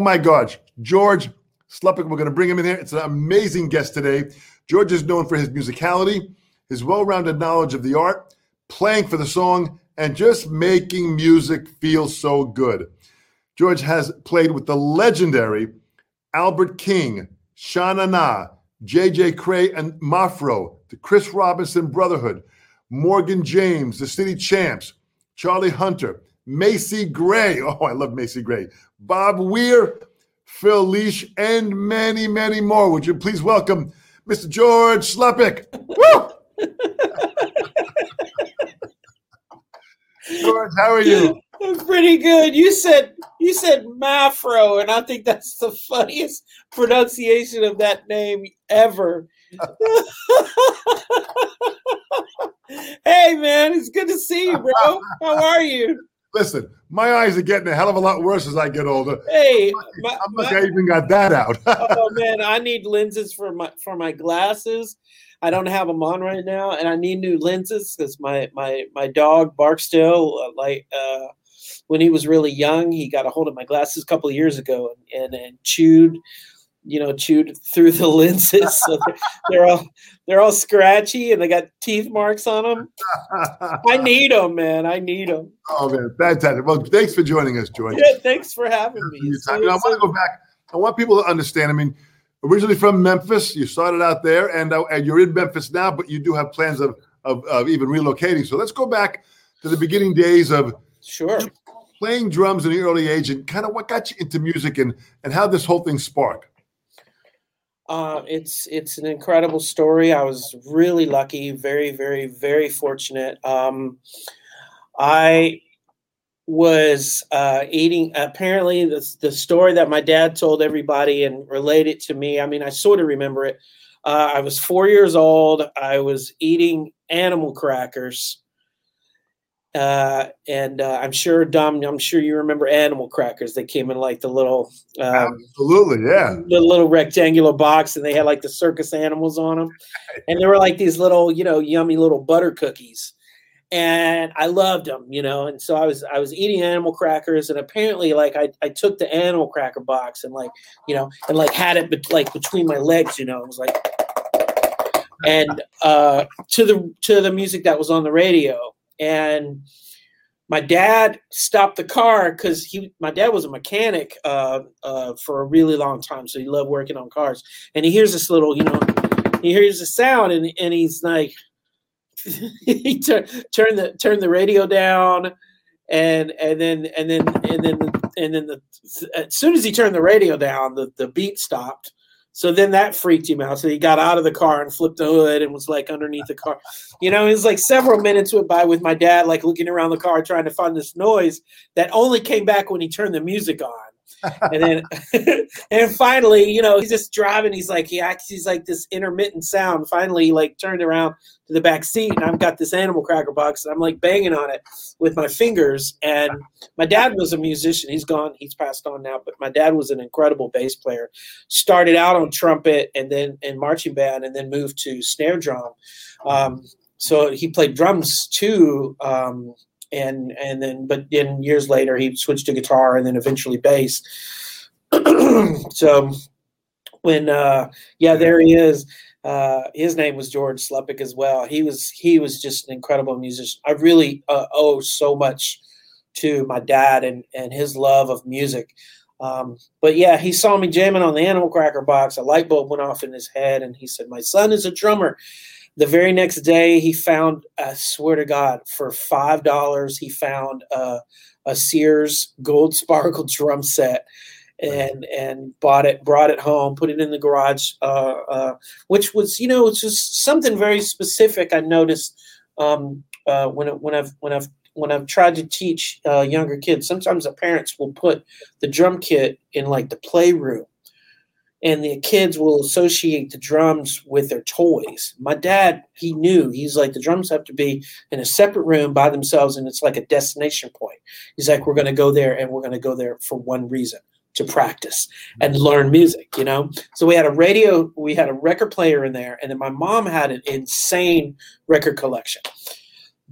Oh my gosh, George Slupik, we're going to bring him in here. It's an amazing guest today. George is known for his musicality, his well rounded knowledge of the art, playing for the song, and just making music feel so good. George has played with the legendary Albert King, Sha Na Na, J.J. Grey and Mafro, the Chris Robinson Brotherhood, Morgan James, the City Champs, Charlie Hunter, Macy Gray. Oh, I love Macy Gray. Bob Weir, Phil Lesh, and many, many more. Would you please welcome Mr. George Slupik? Woo! George, how are you? It's pretty good. You said you said Mafro, and I think that's the funniest pronunciation of that name ever. hey man, it's good to see you, bro. How are you? Listen, my eyes are getting a hell of a lot worse as I get older. Hey, my, I'm lucky I even got that out. oh man, I need lenses for my for my glasses. I don't have them on right now, and I need new lenses because my my my dog Barksdale, uh, like uh, when he was really young, he got a hold of my glasses a couple of years ago and, and, and chewed you know, chewed through the lenses. So they're, they're, all they're all scratchy and they got teeth marks on them. I need them, man. I need them. Oh man, fantastic! Well, thanks for joining us, George. Yeah, thanks for having me. So, I, mean, I want to go back. I want people to understand. I mean, originally from Memphis, you started out there, and uh, and you're in Memphis now, but you do have plans of, of of even relocating. So let's go back to the beginning days of sure playing drums in the early age, and kind of what got you into music, and and how this whole thing sparked. Uh, it's it's an incredible story. I was really lucky, very very very fortunate. Um, I was uh, eating. Apparently, the the story that my dad told everybody and related to me. I mean, I sort of remember it. Uh, I was four years old. I was eating animal crackers uh, and uh, I'm sure Dom, I'm sure you remember animal crackers. They came in like the little, um, absolutely, yeah, the little rectangular box, and they had like the circus animals on them, and they were like these little, you know, yummy little butter cookies, and I loved them, you know, and so I was I was eating animal crackers, and apparently, like I I took the animal cracker box and like you know and like had it be- like between my legs, you know, it was like, and uh, to the to the music that was on the radio and my dad stopped the car because he my dad was a mechanic uh, uh, for a really long time so he loved working on cars. And he hears this little you know he hears a sound and, and he's like he tur- turned the turned the radio down and and then and then and then and then the, as soon as he turned the radio down the, the beat stopped so then that freaked him out. So he got out of the car and flipped the hood and was like underneath the car. You know, it was like several minutes went by with my dad, like looking around the car trying to find this noise that only came back when he turned the music on and then and finally, you know, he's just driving. He's like he acts. He's like this intermittent sound. Finally, he like turned around to the back seat, and I've got this animal cracker box, and I'm like banging on it with my fingers. And my dad was a musician. He's gone. He's passed on now. But my dad was an incredible bass player. Started out on trumpet, and then in marching band, and then moved to snare drum. Um, so he played drums too. Um, and and then but then years later he switched to guitar and then eventually bass. so when uh, yeah, there he is. Uh, his name was George Slupik as well. He was he was just an incredible musician. I really uh, owe so much to my dad and and his love of music. Um, but yeah, he saw me jamming on the Animal Cracker box. A light bulb went off in his head, and he said, "My son is a drummer." The very next day, he found, I swear to God, for five dollars, he found uh, a Sears gold sparkle drum set and and bought it, brought it home, put it in the garage, uh, uh, which was you know it's just something very specific. I noticed um, uh, when when I've when I've when I've tried to teach uh, younger kids. Sometimes the parents will put the drum kit in like the playroom, and the kids will associate the drums with their toys. My dad, he knew. He's like, the drums have to be in a separate room by themselves, and it's like a destination point. He's like, we're going to go there, and we're going to go there for one reason to practice and learn music, you know? So we had a radio, we had a record player in there, and then my mom had an insane record collection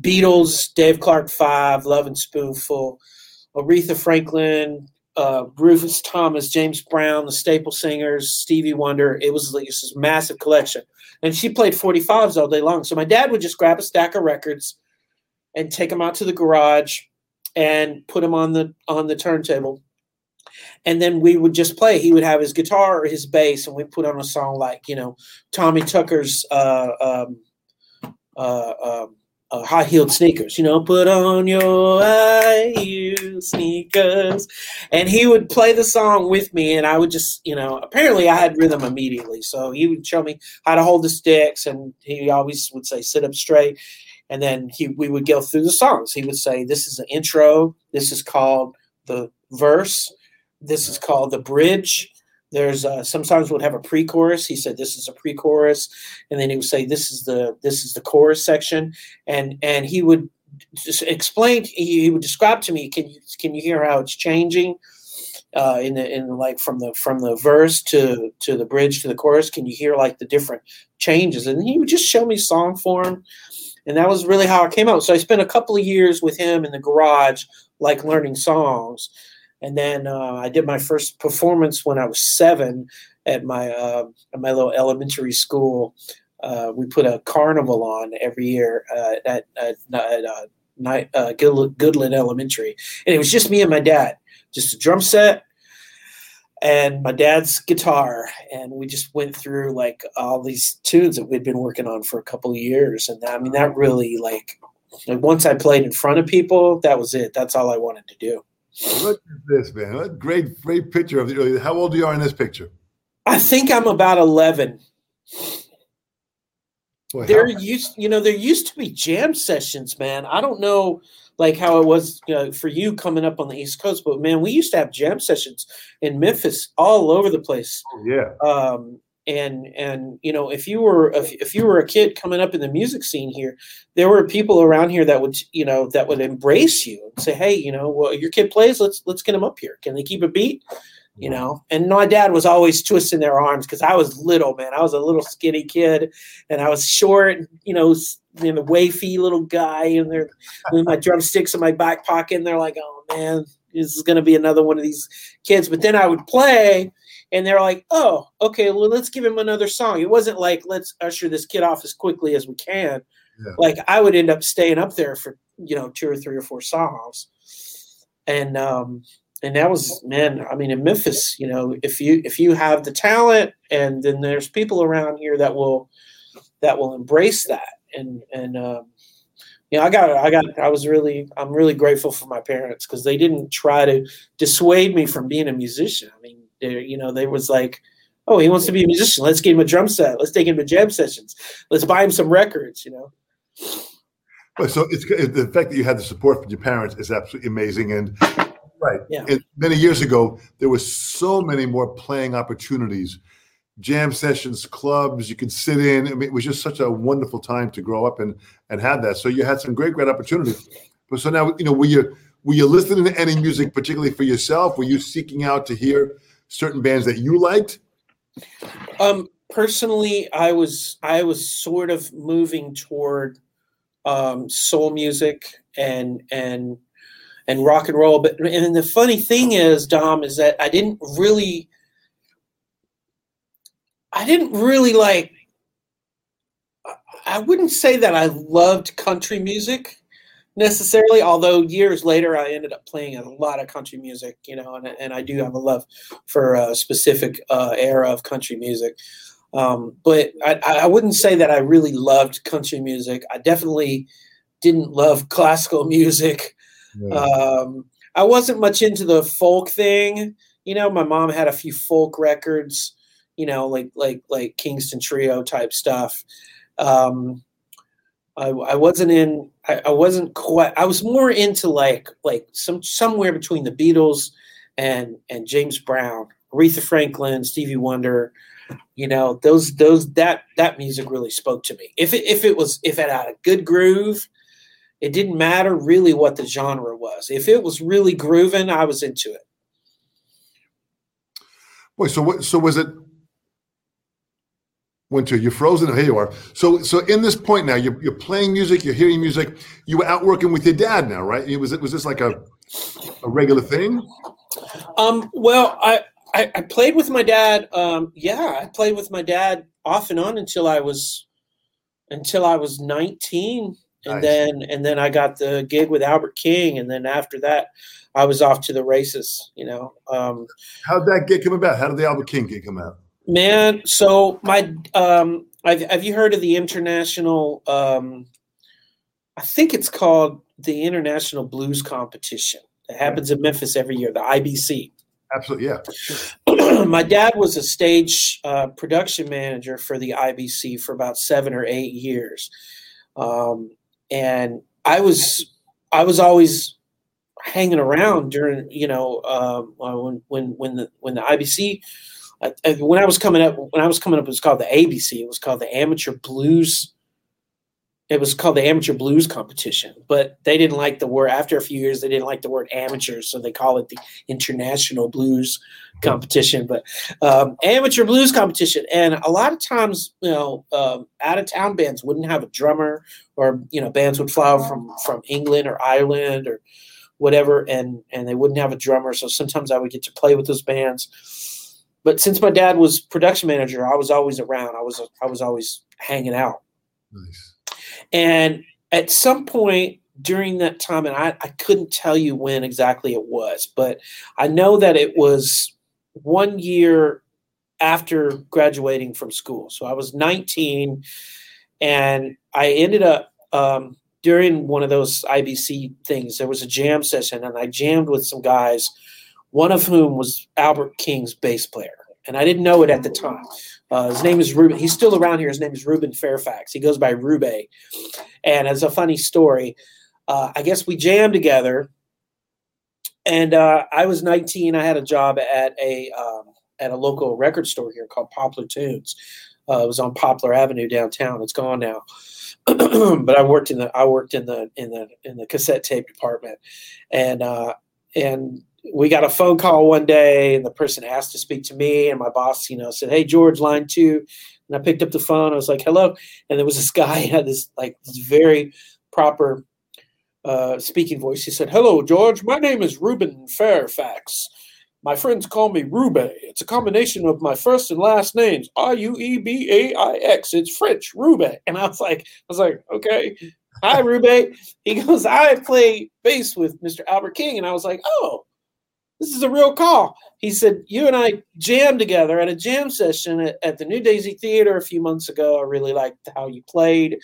Beatles, Dave Clark Five, Lovin' Spoonful, Aretha Franklin, uh, Rufus Thomas, James Brown, the Staple Singers, Stevie Wonder. It was like this massive collection, and she played 45s all day long. So my dad would just grab a stack of records and take them out to the garage and put them on the on the turntable and then we would just play. He would have his guitar or his bass, and we put on a song like you know Tommy Tucker's uh, um, uh, um, uh, high heeled sneakers. You know, put on your high heel sneakers, and he would play the song with me, and I would just you know apparently I had rhythm immediately, so he would show me how to hold the sticks, and he always would say sit up straight. And then he, we would go through the songs. He would say, "This is the intro. This is called the verse this is called the bridge. There's uh, sometimes we'll have a pre-chorus. He said this is a pre-chorus, and then he would say this is the this is the chorus section, and and he would just explain. He would describe to me. Can you can you hear how it's changing? Uh, in the in like from the from the verse to to the bridge to the chorus can you hear like the different changes and he would just show me song form and that was really how i came out so i spent a couple of years with him in the garage like learning songs and then uh, I did my first performance when I was seven at my uh, at my little elementary school. Uh, we put a carnival on every year uh, at, at, at uh, night, uh, Goodland Elementary, and it was just me and my dad, just a drum set and my dad's guitar, and we just went through like all these tunes that we'd been working on for a couple of years, and I mean that really like, like once I played in front of people, that was it. That's all I wanted to do. Look at this, man. What great, great picture of the. How old you are in this picture? I think I'm about eleven. Boy, there how- used, you know, there used to be jam sessions, man. I don't know, like how it was for you coming up on the East Coast, but man, we used to have jam sessions in Memphis all over the place. Oh, yeah. Um, and and you know if you were if, if you were a kid coming up in the music scene here there were people around here that would you know that would embrace you and say hey you know well your kid plays let's let's get him up here. Can they keep a beat? You know and my dad was always twisting their arms because i was little man. I was a little skinny kid and i was short you know in a wafy little guy and they're with my drumsticks in my back pocket and they're like oh man this is going to be another one of these kids. But then i would play and they're like, "Oh, okay, well, let's give him another song." It wasn't like let's usher this kid off as quickly as we can. Yeah. Like I would end up staying up there for you know two or three or four songs, and um, and that was man. I mean, in Memphis, you know, if you if you have the talent, and then there's people around here that will that will embrace that, and and um, you know, I got, I got, I was really, I'm really grateful for my parents because they didn't try to dissuade me from being a musician. I mean, you know, they was like, oh, he wants to be a musician. Let's get him a drum set. Let's take him to jam sessions. Let's buy him some records. You know. So it's the fact that you had the support from your parents is absolutely amazing. And right, yeah. And many years ago, there was so many more playing opportunities, jam sessions, clubs you could sit in. I mean, it was just such a wonderful time to grow up and and have that. So you had some great, great opportunities. But so now, you know, were you were you listening to any music particularly for yourself? Were you seeking out to hear certain bands that you liked? Um, personally, I was I was sort of moving toward um, soul music and and and rock and roll. But and the funny thing is, Dom, is that I didn't really I didn't really like I wouldn't say that I loved country music necessarily. Although years later, I ended up playing a lot of country music, you know, and, and I do have a love for a specific uh, era of country music. Um, but I, I wouldn't say that I really loved country music. I definitely didn't love classical music. Yeah. Um, I wasn't much into the folk thing. You know, my mom had a few folk records, you know, like like like Kingston Trio type stuff. Um, I, I wasn't in. I, I, wasn't quite. I was more into like like some somewhere between the Beatles and and James Brown, Aretha Franklin, Stevie Wonder. You know those those that that music really spoke to me. If it if it was if it had a good groove, it didn't matter really what the genre was. If it was really grooving, I was into it. Wait, so what? So was it Winter, you're frozen. Here you are. So, so in this point now, you're, you're playing music, you're hearing music. You were out working with your dad now, right? It Was it was this like a a regular thing? Um, well, I, I, I played with my dad. Um, yeah, I played with my dad off and on until I was until I was 19 and Nice. then and then I got the gig with Albert King and then after that I was off to the races, you know. Um, How'd that gig come about? How did the Albert King gig come out? Man, so my um I've, have you heard of the international um I think it's called the International Blues Competition. It happens in Memphis every year, the IBC. Absolutely, yeah. my dad was a stage uh, production manager for the IBC for about seven or eight years, um, and I was I was always hanging around during you know um, uh, when when when the when the IBC when I was coming up when I was coming up it was called the ABC it was called the Amateur Blues it was called the amateur blues competition but they didn't like the word after a few years they didn't like the word amateur so they call it the international blues competition but um, amateur blues competition. And a lot of times you know um, out of town bands wouldn't have a drummer or you know bands would fly from from england or ireland or whatever and and they wouldn't have a drummer so sometimes i would get to play with those bands but since my dad was production manager i was always around i was i was always hanging out Nice. and at some point during that time, and I, I couldn't tell you when exactly it was, but I know that it was one year after graduating from school. So I was 19, and I ended up um, during one of those IBC things, there was a jam session, and I jammed with some guys, one of whom was Albert King's bass player. And I didn't know it at the time. Uh, his name is Ruben. He's still around here. His name is Ruben Fairfax. He goes by Rube. And as a funny story, uh, I guess we jammed together. And uh, I was 19. I had a job at a um, at a local record store here called Poplar Tunes. Uh, it was on Poplar Avenue downtown. It's gone now. but I worked in the I worked in the in the in the cassette tape department, and uh, and we got a phone call one day and the person asked to speak to me and my boss you know said hey george line two and i picked up the phone i was like hello and there was this guy had this like this very proper uh, speaking voice he said hello george my name is ruben fairfax my friends call me Rube. It's a combination of my first and last names, R U E B A I X. It's French, Rube. And I was like, I was like, okay, hi, Rube. He goes, I play bass with Mr. Albert King, and I was like, oh, this is a real call. He said, You and I jammed together at a jam session at, at the New Daisy Theater a few months ago. I really liked how you played.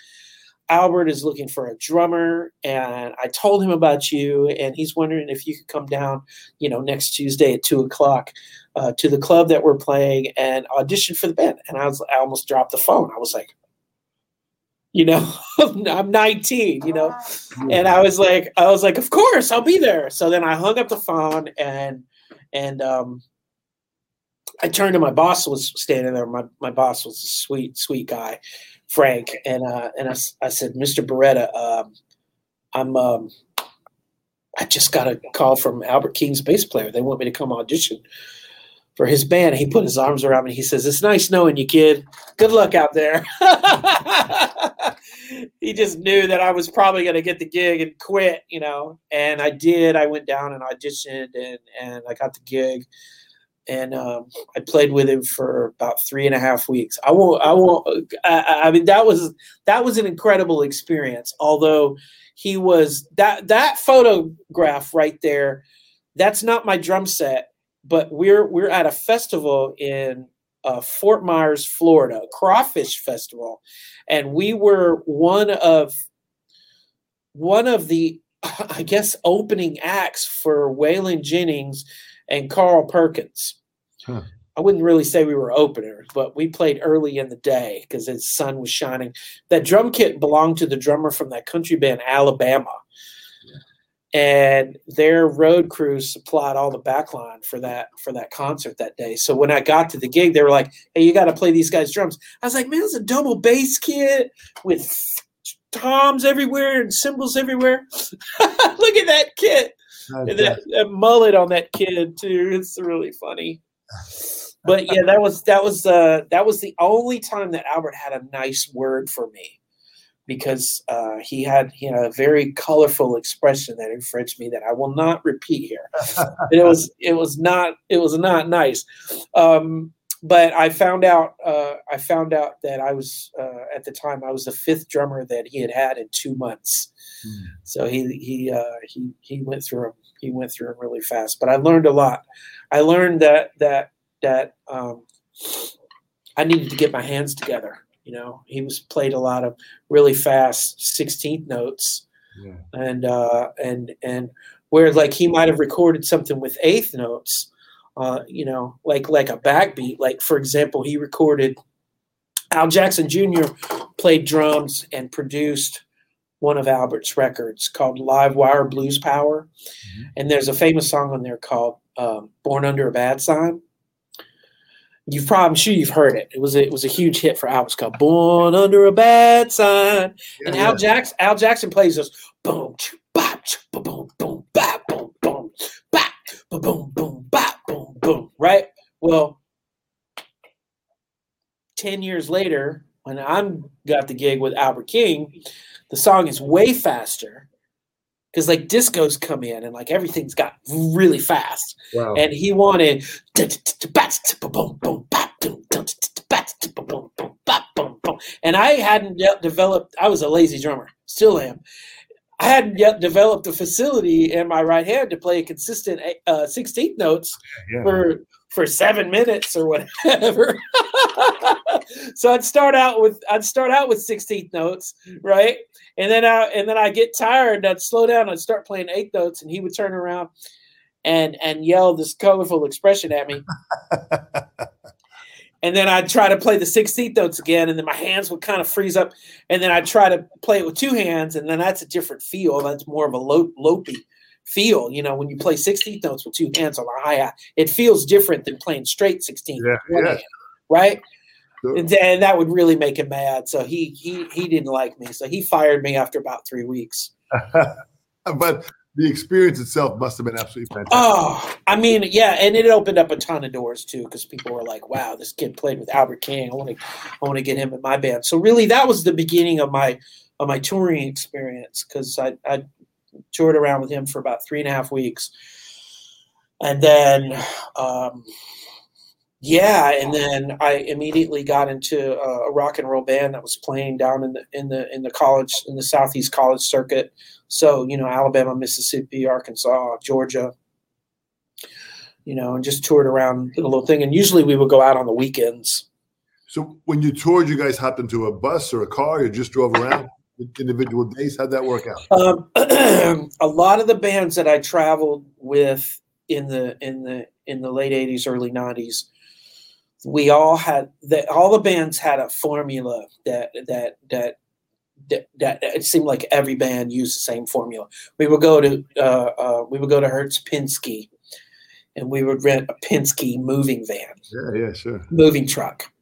Albert is looking for a drummer, and I told him about you, and he's wondering if you could come down, you know, next Tuesday at two o'clock uh, to the club that we're playing and audition for the band. And I was, I almost dropped the phone. I was like, you know, I'm 19, you know, and I was like, I was like, of course, I'll be there. So then I hung up the phone and and um, I turned to my boss was standing there. My my boss was a sweet sweet guy, Frank, and uh, and i, I said, Mr. Beretta, um, I'm um, I just got a call from Albert King's bass player. They want me to come audition for his band. He put his arms around me. He says, "It's nice knowing you, kid. Good luck out there." he just knew that I was probably going to get the gig and quit, you know. And I did. I went down and auditioned, and and I got the gig. And um, I played with him for about three and a half weeks. I won't. I won't. I, I mean, that was that was an incredible experience. Although he was that that photograph right there, that's not my drum set but we're we're at a festival in uh, Fort Myers, Florida, Crawfish Festival, and we were one of one of the I guess opening acts for Waylon Jennings and Carl Perkins. Huh. I wouldn't really say we were openers, but we played early in the day because the sun was shining. That drum kit belonged to the drummer from that country band Alabama and their road crews supplied all the backline for that for that concert that day. So when I got to the gig, they were like, "Hey, you got to play these guys' drums." I was like, "Man, it's a double bass kit with toms everywhere and cymbals everywhere. Look at that kit and that, that mullet on that kid too. It's really funny." But yeah, that was that was uh, that was the only time that Albert had a nice word for me because uh, he had he had a very colorful expression that infringed me that I will not repeat here. it was it was not it was not nice. Um, but I found out uh, I found out that I was uh, at the time I was the fifth drummer that he had had in two months. Mm. So he he uh, he he went through him he went through him really fast. But I learned a lot. I learned that that that um, I needed to get my hands together. You know, he was played a lot of really fast sixteenth notes, yeah. and uh, and and where like he might have recorded something with eighth notes uh, you know, like like a backbeat. Like for example, he recorded Al Jackson Jr. played drums and produced one of Albert's records called Live Wire Blues Power, mm-hmm. and there's a famous song on there called um, "Born Under a Bad Sign." You've probably, I'm sure you've heard it. It was a, it was a huge hit for Al. It's called "Born Under a Bad Sign," yeah, and Al yeah. Jackson Al Jackson plays this boom, bop, boom, boom, bop, boom, boom, bop, boom, boom, bop boom, right? Well, 10 years later, when I'm got the gig with Albert King, the song is way faster because like discos come in and like everything's got really fast. Wow. And he wanted and I hadn't yet developed. I was a lazy drummer, still am. I hadn't yet developed a facility in my right hand to play a consistent uh, 16th notes yeah. for for seven minutes or whatever. so I'd start out with I'd start out with 16th notes, right? And then I and then I get tired and I'd slow down and start playing eighth notes, and he would turn around and and yell this colorful expression at me. and then I'd try to play the 16th notes again, and then my hands would kind of freeze up, and then I'd try to play it with two hands, and then that's a different feel. That's more of a low, lopey feel. You know, when you play 16th notes with two hands on a hi hat, it feels different than playing straight 16th. Yeah, yeah. Hand, right? Sure. And, and that would really make him mad. So he he he didn't like me. So he fired me after about three weeks. but the experience itself must have been absolutely fantastic. Oh, I mean, yeah, and it opened up a ton of doors too because people were like, "Wow, this kid played with Albert King. I want to, I want to get him in my band." So really, that was the beginning of my of my touring experience because I, I toured around with him for about three and a half weeks, and then, um, yeah, and then I immediately got into a, a rock and roll band that was playing down in the in the in the college in the southeast college circuit so, you know, Alabama, Mississippi, Arkansas, Georgia, you know, and just toured around a little thing. And usually we would go out on the weekends. So when you toured, you guys hopped into a bus or a car, you just drove around individual days? How'd that work out? Um, a lot of the bands that I traveled with in the in the in the late 80s, early 90s, we all had that all the bands had a formula that that that that, that, it seemed like every band used the same formula. We would go to uh, uh, we would go to Hertz Penske, and we would rent a Penske moving van. Yeah, yeah, sure. Moving truck,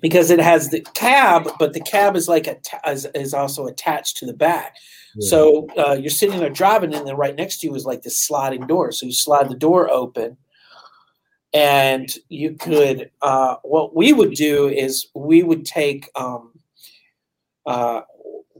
because it has the cab, but the cab is like a is, is also attached to the back. Yeah. So uh, you're sitting there driving, and then right next to you is like this sliding door. So you slide the door open, and you could. Uh, what we would do is we would take. Um, uh,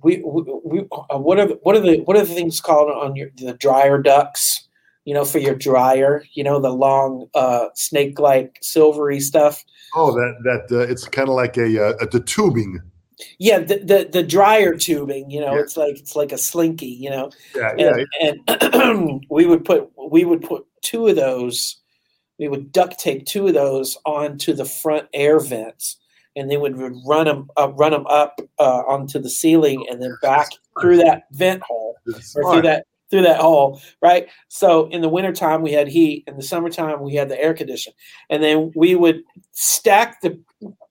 we, we, we uh, what are the, what are the what are the things called on your the dryer ducts? You know, for your dryer. You know, the long uh, snake like silvery stuff. Oh, that that uh, it's kind of like a, uh, the tubing. Yeah, the, the, the dryer tubing. You know, yeah. it's like it's like a slinky. You know. Yeah, yeah. And, and we would put we would put two of those. We would duct tape two of those onto the front air vents and they would run them uh, run them up uh, onto the ceiling and then back through that vent hole or through that through that hole right? So in the wintertime we had heat. In the summertime we had the air condition. And then we would stack the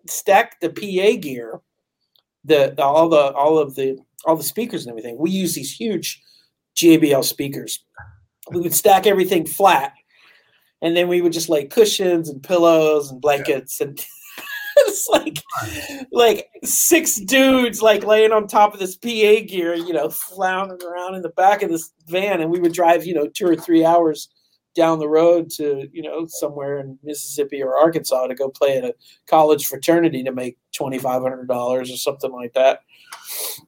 stack the pa gear the, the all the all of the all the speakers and everything. We use these huge jbl speakers. We would stack everything flat. And then we would just lay cushions and pillows and blankets yeah. and it's like like six dudes like laying on top of this PA gear, you know, floundering around in the back of this van, and we would drive, you know, two or three hours down the road to you know somewhere in Mississippi or Arkansas to go play at a college fraternity to make twenty five hundred dollars or something like that.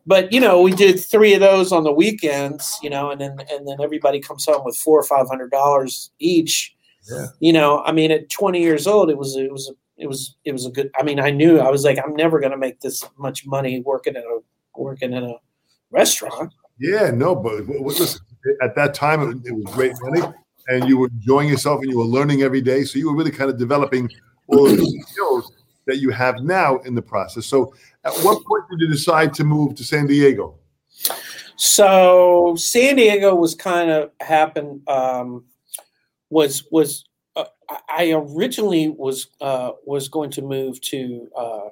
But you know, we did three of those on the weekends, you know, and then and then everybody comes home with four or five hundred dollars each. Yeah. You know, I mean, at twenty years old, it was it was it was it was a good. I mean, I knew I was like, I'm never going to make this much money working at a working in a restaurant. Yeah, no, but listen, at that time it, it was great money, and you were enjoying yourself, and you were learning every day. So you were really kind of developing all of the skills that you have now in the process. So, at what point did you decide to move to San Diego? So San Diego was kind of happened. Um, was was I originally was uh, was going to move to uh,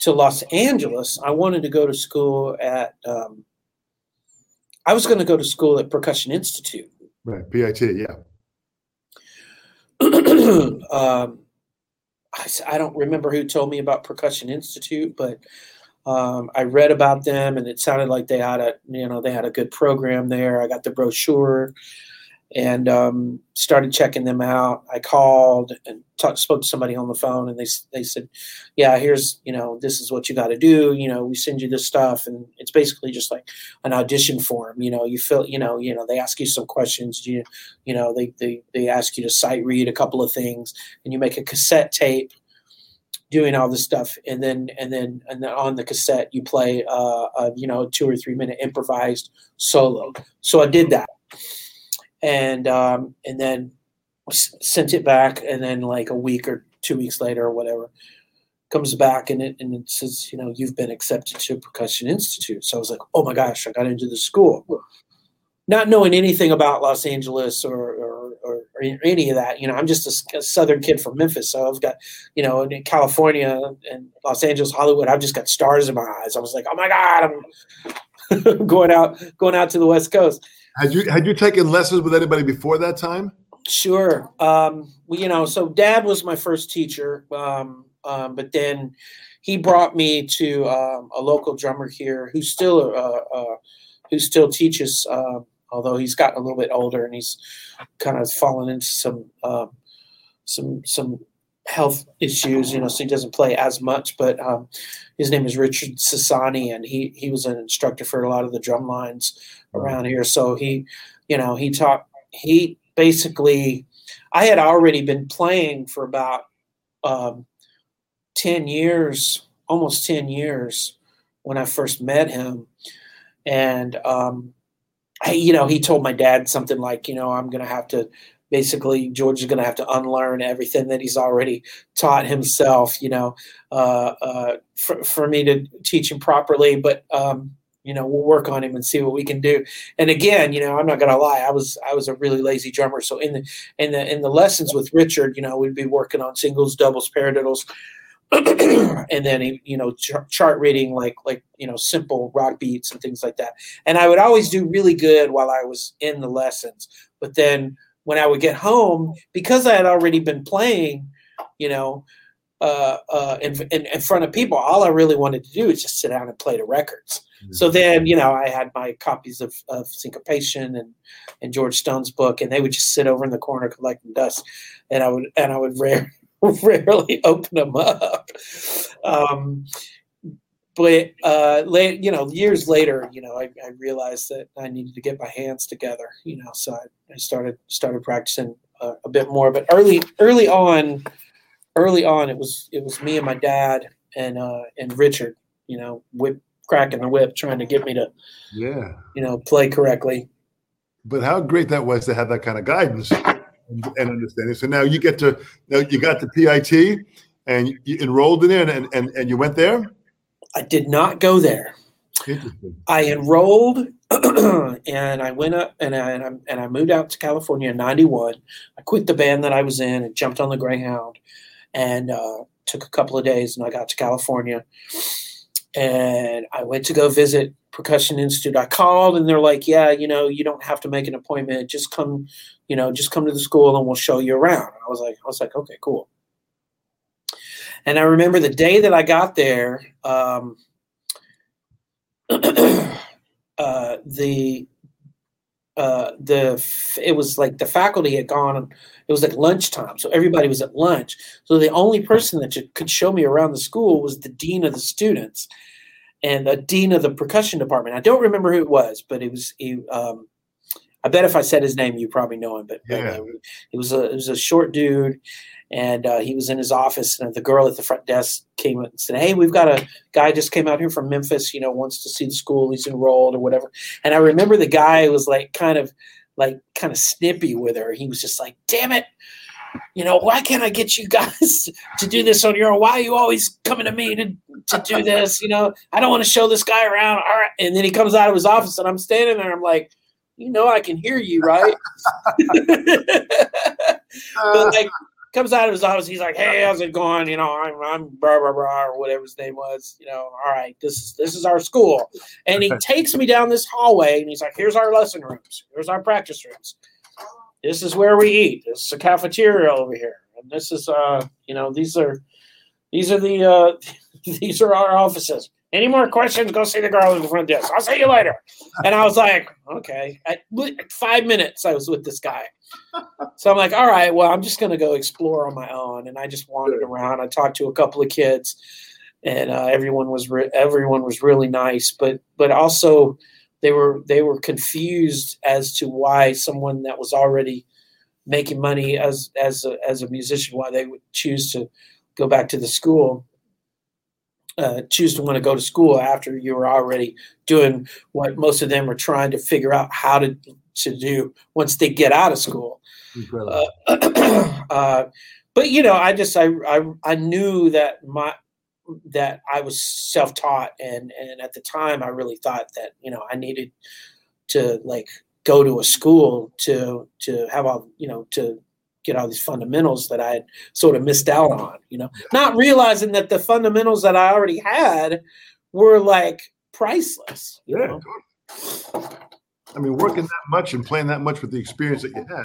to Los Angeles. I wanted to go to school at. Um, I was going to go to school at Percussion Institute. Right, PIT, yeah. um, I, I, don't remember who told me about Percussion Institute, but um, I read about them, and it sounded like they had a you know they had a good program there. I got the brochure and um, started checking them out. I called and talk, spoke to somebody on the phone, and they they said, "Yeah, here's you know this is what you got to do. You know, we send you this stuff, and it's basically just like an audition form. You know, you fill you know you know they ask you some questions. You you know they they they ask you to sight read a couple of things, and you make a cassette tape." doing all this stuff and then and then and then on the cassette you play uh, a you know two or three minute improvised solo so i did that and um, and then sent it back, and then like a week or two weeks later or whatever, comes back and it and it says, you know, you've been accepted to Percussion Institute. So I was like, oh my gosh, I got into the school, not knowing anything about Los Angeles or or, or, or any of that. You know, I'm just a, a, Southern kid from Memphis, so I've got, you know, in California and Los Angeles, Hollywood, I've just got stars in my eyes. I was like, oh my god, I'm going out going out to the West Coast. Had you had you taken lessons with anybody before that time? Sure. Um, you know, so dad was my first teacher, um, um, but then he brought me to um, a local drummer here who still uh, uh, who still teaches, uh, although he's gotten a little bit older and he's kind of fallen into some um, some some health issues, you know, so he doesn't play as much. But um, his name is Richard Sassani, and he he was an instructor for a lot of the drum lines around here. So he, you know, he taught he basically. I had already been playing for about um, ten years, almost ten years, when I first met him, and um, I, you know, he told my dad something like, you know, I'm going to have to basically George is going to have to unlearn everything that he's already taught himself, you know, uh, uh, for, for me to teach him properly. But, um, you know, we'll work on him and see what we can do. And again, you know, I'm not to lie. I was, I was a really lazy drummer. So in the, in the, in the lessons with Richard, you know, we'd be working on singles, doubles, paradiddles, and then you know ch- chart reading like like you know simple rock beats and things like that and i would always do really good while i was in the lessons but then when I would get home, because I had already been playing, you know, uh, uh, in, in, in, front of people, all I really wanted to do is just sit down and play the records. Mm-hmm. So then, you know, I had my copies of, of Syncopation and, and George Stone's book, and they would just sit over in the corner collecting dust, and I would and I would rare, rarely open them up. Um, but uh, late, you know, years later, you know, I, I, realized that I needed to get my hands together. You know, so I, I started started practicing uh, a bit more. But early early on, early on, it was it was me and my dad and uh, and Richard. You know, whip cracking the whip, trying to get me to, yeah, you know, play correctly. But how great that was to have that kind of guidance and, and understanding. So now you get to now you got the PIT and you enrolled in there and, and, and you went there. I did not go there. I enrolled and I went up and I, and I moved out to California in 91. I quit the band that I was in and jumped on the Greyhound and uh, took a couple of days and I got to California and I went to go visit Percussion Institute. I called and they're like, yeah, you know, you don't have to make an appointment. Just come, you know, just come to the school and we'll show you around. I was like, I was like, okay, cool. And I remember the day that I got there, um, uh, the uh, the it was like the faculty had gone. It was like lunchtime, so everybody was at lunch. So the only person that could show me around the school was the dean of the students and the dean of the percussion department. I don't remember who it was, but it was he. Um, I bet if I said his name, you probably know him. But, yeah. uh, it was a it was a short dude, and uh, he was in his office, and the girl at the front desk came and said, "Hey, we've got a guy just came out here from Memphis. You know, wants to see the school. He's enrolled or whatever." And I remember the guy was like, kind of like kind of snippy with her. He was just like, "Damn it." You know, why can't I get you guys to do this on your own? Why are you always coming to me to, to do this? You know, I don't want to show this guy around. All right. And then he comes out of his office and I'm standing there. I'm like, you know I can hear you, right? but like comes out of his office, he's like, Hey, how's it going? You know, I'm I'm blah blah blah or whatever his name was, you know, all right, this is this is our school. And he takes me down this hallway and he's like, Here's our lesson rooms, here's our practice rooms. This is where we eat. This is a cafeteria over here. And this is uh, you know, these are these are the uh these are our offices. Any more questions? Go see the girl in the front desk. I'll see you later. And I was like, okay. At five minutes, I was with this guy. So I'm like, all right, well, I'm just going to go explore on my own. And I just wandered around. I talked to a couple of kids, and uh, everyone was re- everyone was really nice, but but also they were they were confused as to why someone that was already making money as as a, as a musician why they would choose to go back to the school uh, choose to want to go to school after you were already doing what most of them are trying to figure out how to to do once they get out of school. Uh, uh, but you know, I just I, I I knew that my that I was self taught, and and at the time I really thought that you know I needed to like go to a school to to have all you know to get all these fundamentals that I had sort of missed out on, you know, not realizing that the fundamentals that I already had were like priceless. yeah. Know? I mean, working that much and playing that much with the experience that you had,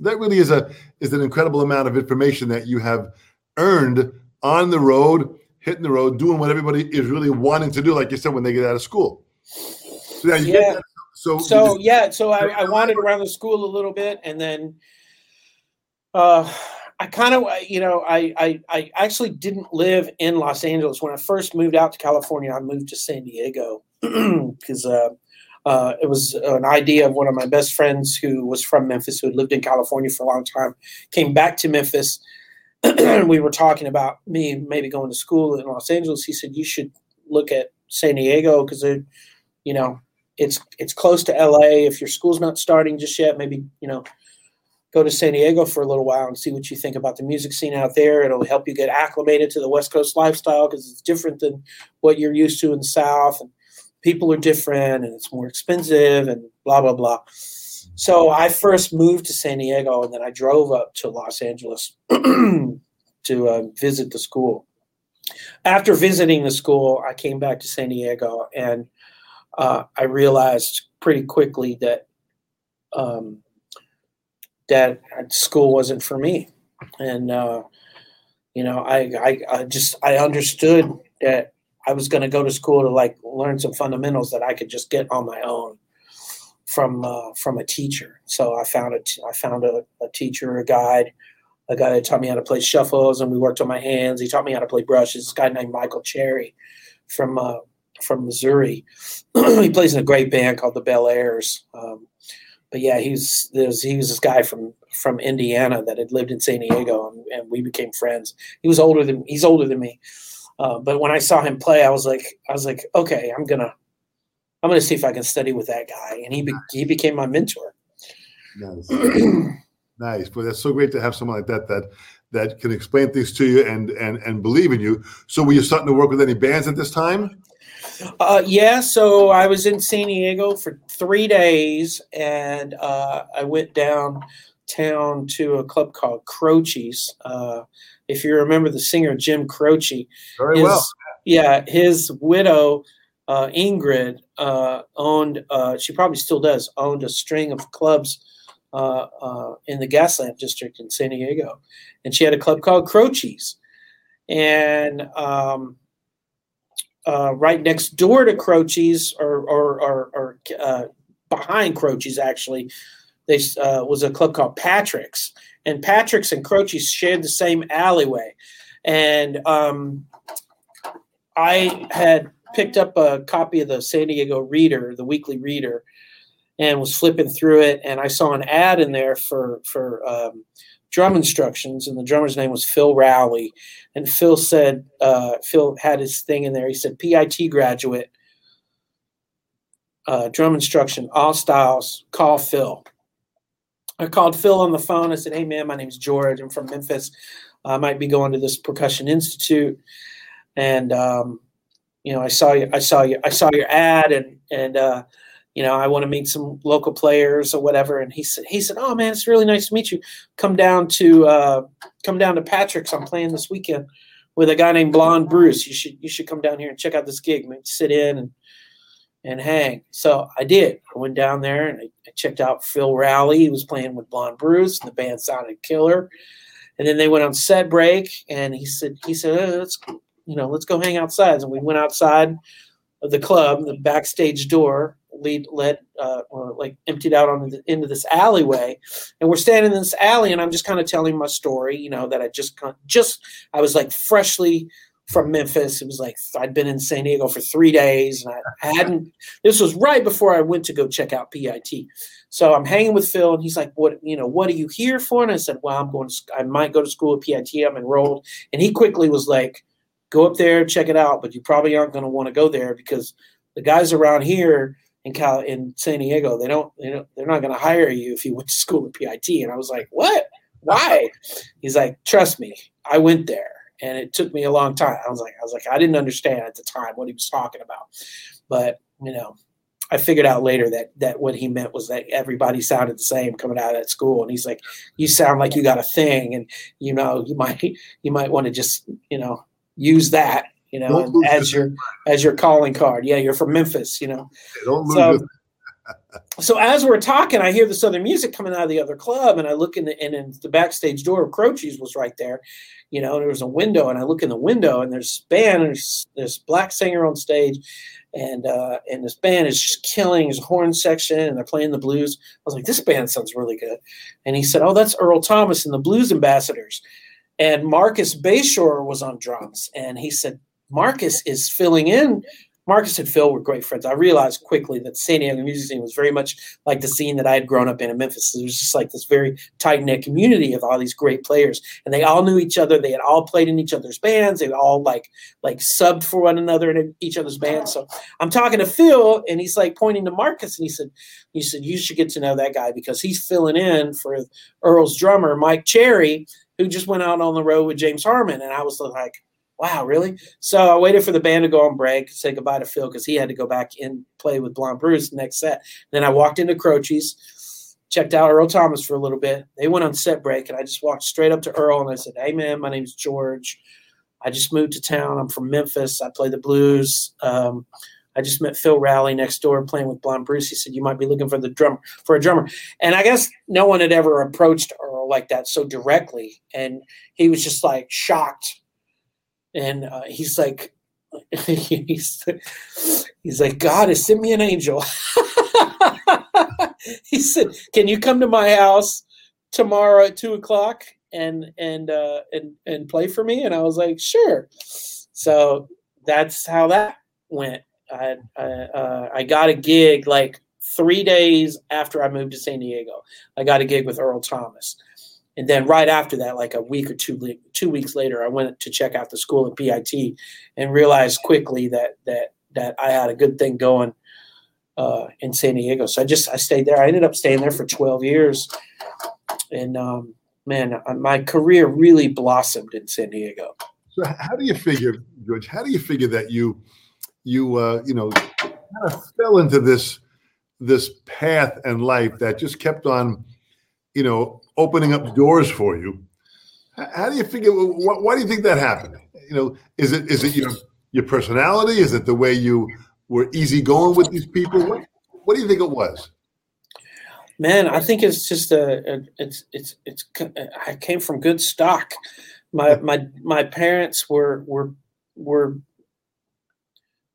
that really is a is an incredible amount of information that you have earned on the road, hitting the road, doing what everybody is really wanting to do, like you said, when they get out of school. So yeah, yeah. So, so yeah, so I, I wandered around the school a little bit, and then uh, I kind of, you know, I, I, I actually didn't live in Los Angeles when I first moved out to California. I moved to San Diego because uh, uh, it was an idea of one of my best friends who was from Memphis, who had lived in California for a long time, came back to Memphis. we were talking about me maybe going to school in Los Angeles. He said you should look at San Diego because you know, it's it's close to LA. If your school's not starting just yet, maybe you know go to San Diego for a little while and see what you think about the music scene out there. It'll help you get acclimated to the West Coast lifestyle because it's different than what you're used to in the South, and people are different, and it's more expensive, and blah blah blah. So I first moved to San Diego, and then I drove up to Los Angeles to uh, visit the school. After visiting the school, I came back to San Diego, and uh, I realized pretty quickly that um, that school wasn't for me, and uh, you know, I, I, I just I understood that I was going to go to school to like learn some fundamentals that I could just get on my own from uh, from a teacher. So I found a t- I found a, a teacher, a guide, a guy that taught me how to play shuffles, and we worked on my hands. He taught me how to play brushes. This guy named Michael Cherry from uh, from Missouri. he plays in a great band called the Bel Airs. Um, but yeah, he's there's he was this guy from from Indiana that had lived in San Diego, and, and we became friends. He was older than he's older than me, uh, but when I saw him play, I was like, I was like, okay, I'm gonna I'm gonna see if I can study with that guy, and he be, he became my mentor. Nice, nice. But that's so great to have someone like that that that can explain things to you and and and believe in you. So, were you starting to work with any bands at this time? Uh, yeah, so I was in San Diego for three days, and uh, I went downtown to a club called Croce's. Uh, if you remember the singer Jim Croce, very his, well. Yeah, his widow uh, Ingrid uh, owned. Uh, she probably still does. Owned a string of clubs in the Gaslamp district in San Diego, and she had a club called Croce's, and um, uh, right next door to Croce's or, or, or, or uh, behind Croce's actually. They uh, was a club called Patrick's, and Patrick's and Croce's shared the same alleyway, and um, I had picked up a copy of the San Diego Reader, the weekly Reader, and was flipping through it, and I saw an ad in there for for um, drum instructions, and the drummer's name was Phil Rowley, and Phil said uh, Phil had his thing in there. He said PIT graduate, uh, drum instruction, all styles. Call Phil. I called Phil on the phone. I said, "Hey man, my name's George. I'm from Memphis. I might be going to this percussion institute, and um, you know, I saw you. I saw you. I saw your ad, and and uh, you know, I want to meet some local players or whatever. And he said, he said, oh man, it's really nice to meet you. Come down to uh, come down to Patrick's. I'm playing this weekend with a guy named Blonde Bruce. You should you should come down here and check out this gig. Sit in and and hang. So I did. I went down there and I, I checked out Phil Rowley. He was playing with Blonde Bruce, and the band sounded killer. And then they went on set break, and he said, he said, oh, let's you know, let's go hang outside. And we went outside of the club, the backstage door lead led uh, or like emptied out on the, into this alleyway, and we're standing in this alley, and I'm just kind of telling my story, you know, that I just just I was like freshly from Memphis. It was like I'd been in San Diego for three days, and I hadn't. This was right before I went to go check out PIT. So I'm hanging with Phil, and he's like, "What you know? What are you here for?" And I said, "Well, I'm going. To, I might go to school at PIT. I'm enrolled." And he quickly was like, "Go up there, check it out, but you probably aren't going to want to go there because the guys around here." In Cal in San Diego. They don't, they don't they're not going to hire you if you went to school at PIT. And I was like, what? Why? He's like, trust me, I went there, and it took me a long time. I was like, I was like, I didn't understand at the time what he was talking about, but you know. I figured out later that that what he meant was that everybody sounded the same coming out of that school, and he's like, "You sound like you got a thing, and you know you might you might want to just you know use that you know, as your as your calling card. Yeah, you're from Memphis, you know. so, so as we're talking, I hear this other music coming out of the other club, and I look in the and in the backstage door of Croce's was right there. You know, there was a window, and I look in the window, and there's band, and there's this black singer on stage, and uh, and this band is just killing his horn section, and they're playing the blues. I was like, this band sounds really good, and he said, oh, that's Earl Thomas and the Blues Ambassadors, and Marcus Bayshore was on drums, and he said, Marcus is filling in. Marcus and Phil were great friends. I realized quickly that San Diego music scene was very much like the scene that I had grown up in in Memphis. It was just like this very tight knit community of all these great players, and they all knew each other. They had all played in each other's bands. They all like like subbed for one another in each other's bands. So I'm talking to Phil, and he's like pointing to Marcus, and he said, "He said you should get to know that guy because he's filling in for Earl's drummer Mike Cherry, who just went out on the road with James Harman." And I was like wow, really? So I waited for the band to go on break, say goodbye to Phil because he had to go back and play with Blonde Bruce next set. Then I walked into Croce's, checked out Earl Thomas for a little bit. They went on set break, and I just walked straight up to Earl and I said, "Hey, man, my name's George. I just moved to town. I'm from Memphis. I play the blues." Um, I just met Phil Rowley next door playing with Blonde Bruce. He said, You might be looking for the drummer for a drummer. And I guess no one had ever approached Earl like that so directly. And he was just like shocked and uh, he's like, he's, he's like, God has sent me an angel. he said, "Can you come to my house tomorrow at two o'clock and and uh, and and play for me?" And I was like, "Sure." So that's how that went. I I, uh, I got a gig like three days after I moved to San Diego. I got a gig with Earl Thomas and then right after that, like a week or two two weeks later, I went to check out the school at PIT and realized quickly that that that I had a good thing going uh, in San Diego. So I just I stayed there. I ended up staying there for 12 years, and um, man, uh, my career really blossomed in San Diego. So how do you figure, George? How do you figure that you you uh, you know kind of fell into this this path and life that just kept on, you know, opening up doors for you. How do you figure? Why do you think that happened? You know, is it is it your your personality? Is it the way you were easygoing with these people? What What do you think it was? Man, I think it's just a, a it's it's it's. I came from good stock. My my my parents were were were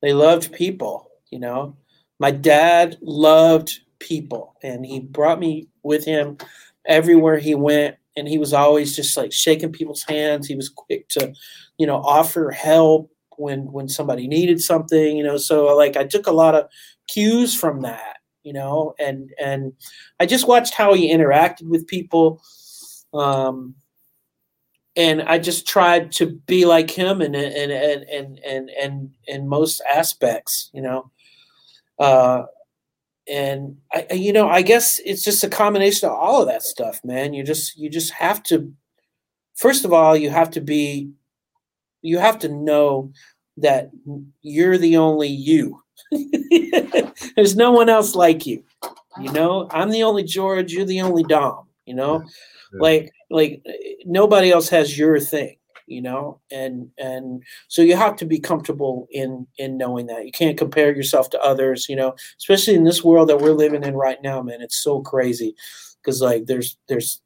they loved people. You know, my dad loved people, and he brought me with him everywhere he went. And he was always just like shaking people's hands. He was quick to, you know, offer help when when somebody needed something. You know, so like I took a lot of cues from that. You know, and and I just watched how he interacted with people. Um, and I just tried to be like him and and and and and and in most aspects, you know. Uh, and I, you know, I guess it's just a combination of all of that stuff, man. You just you just have to, first of all, you have to be, you have to know that you're the only you. There's no one else like you. You know, I'm the only George. You're the only Dom. You know, like like nobody else has your thing you know? And and so you have to be comfortable in in knowing that. You can't compare yourself to others you know? Especially in this world that we're living in right now man it's so crazy. Because like there's there's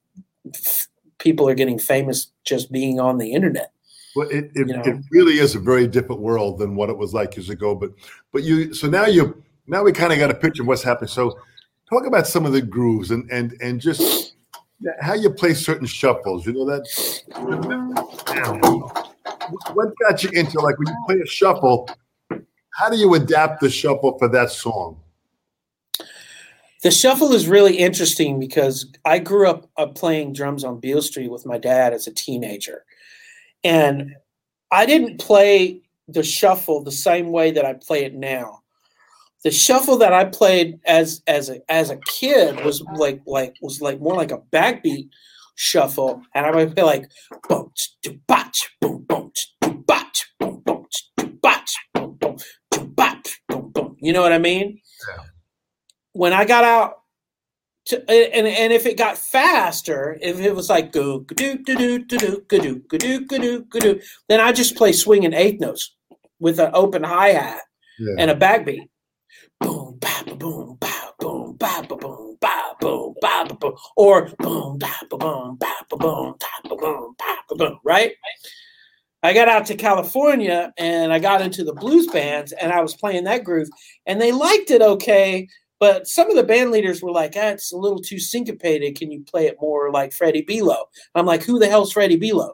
people are getting famous just being on the internet. Well it, it, you know? it really is a very different world than what it was like years ago but but you so now you now we kind of got a picture of what's happening so talk about some of the grooves and and and just how you play certain shuffles. You know that. What got you into like when you play a shuffle? How do you adapt the shuffle for that song? The shuffle is really interesting because I grew up uh, playing drums on Beale Street with my dad as a teenager, and I didn't play the shuffle the same way that I play it now the shuffle that I played as as a as a kid was like like was like more like a backbeat shuffle, and I would play like boom to botch boom boom to botch boom boom to botch boom boom to botch boom boom. You know what I mean? Yeah. When I got out. To, and and if it got faster, if it was like go do do do do do do do do do then I just play swinging eighth notes with an open hi hat yeah. and a backbeat boom, ba, ba, boom, ba, boom, ba, ba, boom, ba, boom, ba, ba, boom, or boom, ba, ba, boom, ba, ba, boom, ba, ba, boom, ba, ba, boom, right? I got out to California and I got into the blues bands and I was playing that groove and they liked it okay, but some of the band leaders were like, ah, it's a little too syncopated. Can you play it more like Freddie Below? I'm like, who the hell's Freddie Below?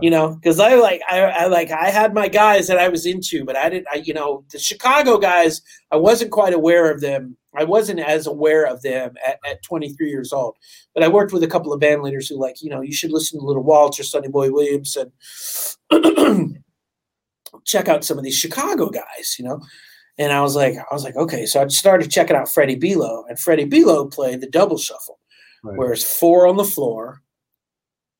You know, because I like I, I like I had my guys that I was into, but I didn't. I you know the Chicago guys, I wasn't quite aware of them. I wasn't as aware of them at, at 23 years old. But I worked with a couple of band leaders who like you know you should listen to Little Walter, or Sonny Boy Williams, and check out some of these Chicago guys. You know. And I was like, I was like, okay. So I started checking out Freddie Below, and Freddie Below played the double shuffle, right. where it's four on the floor,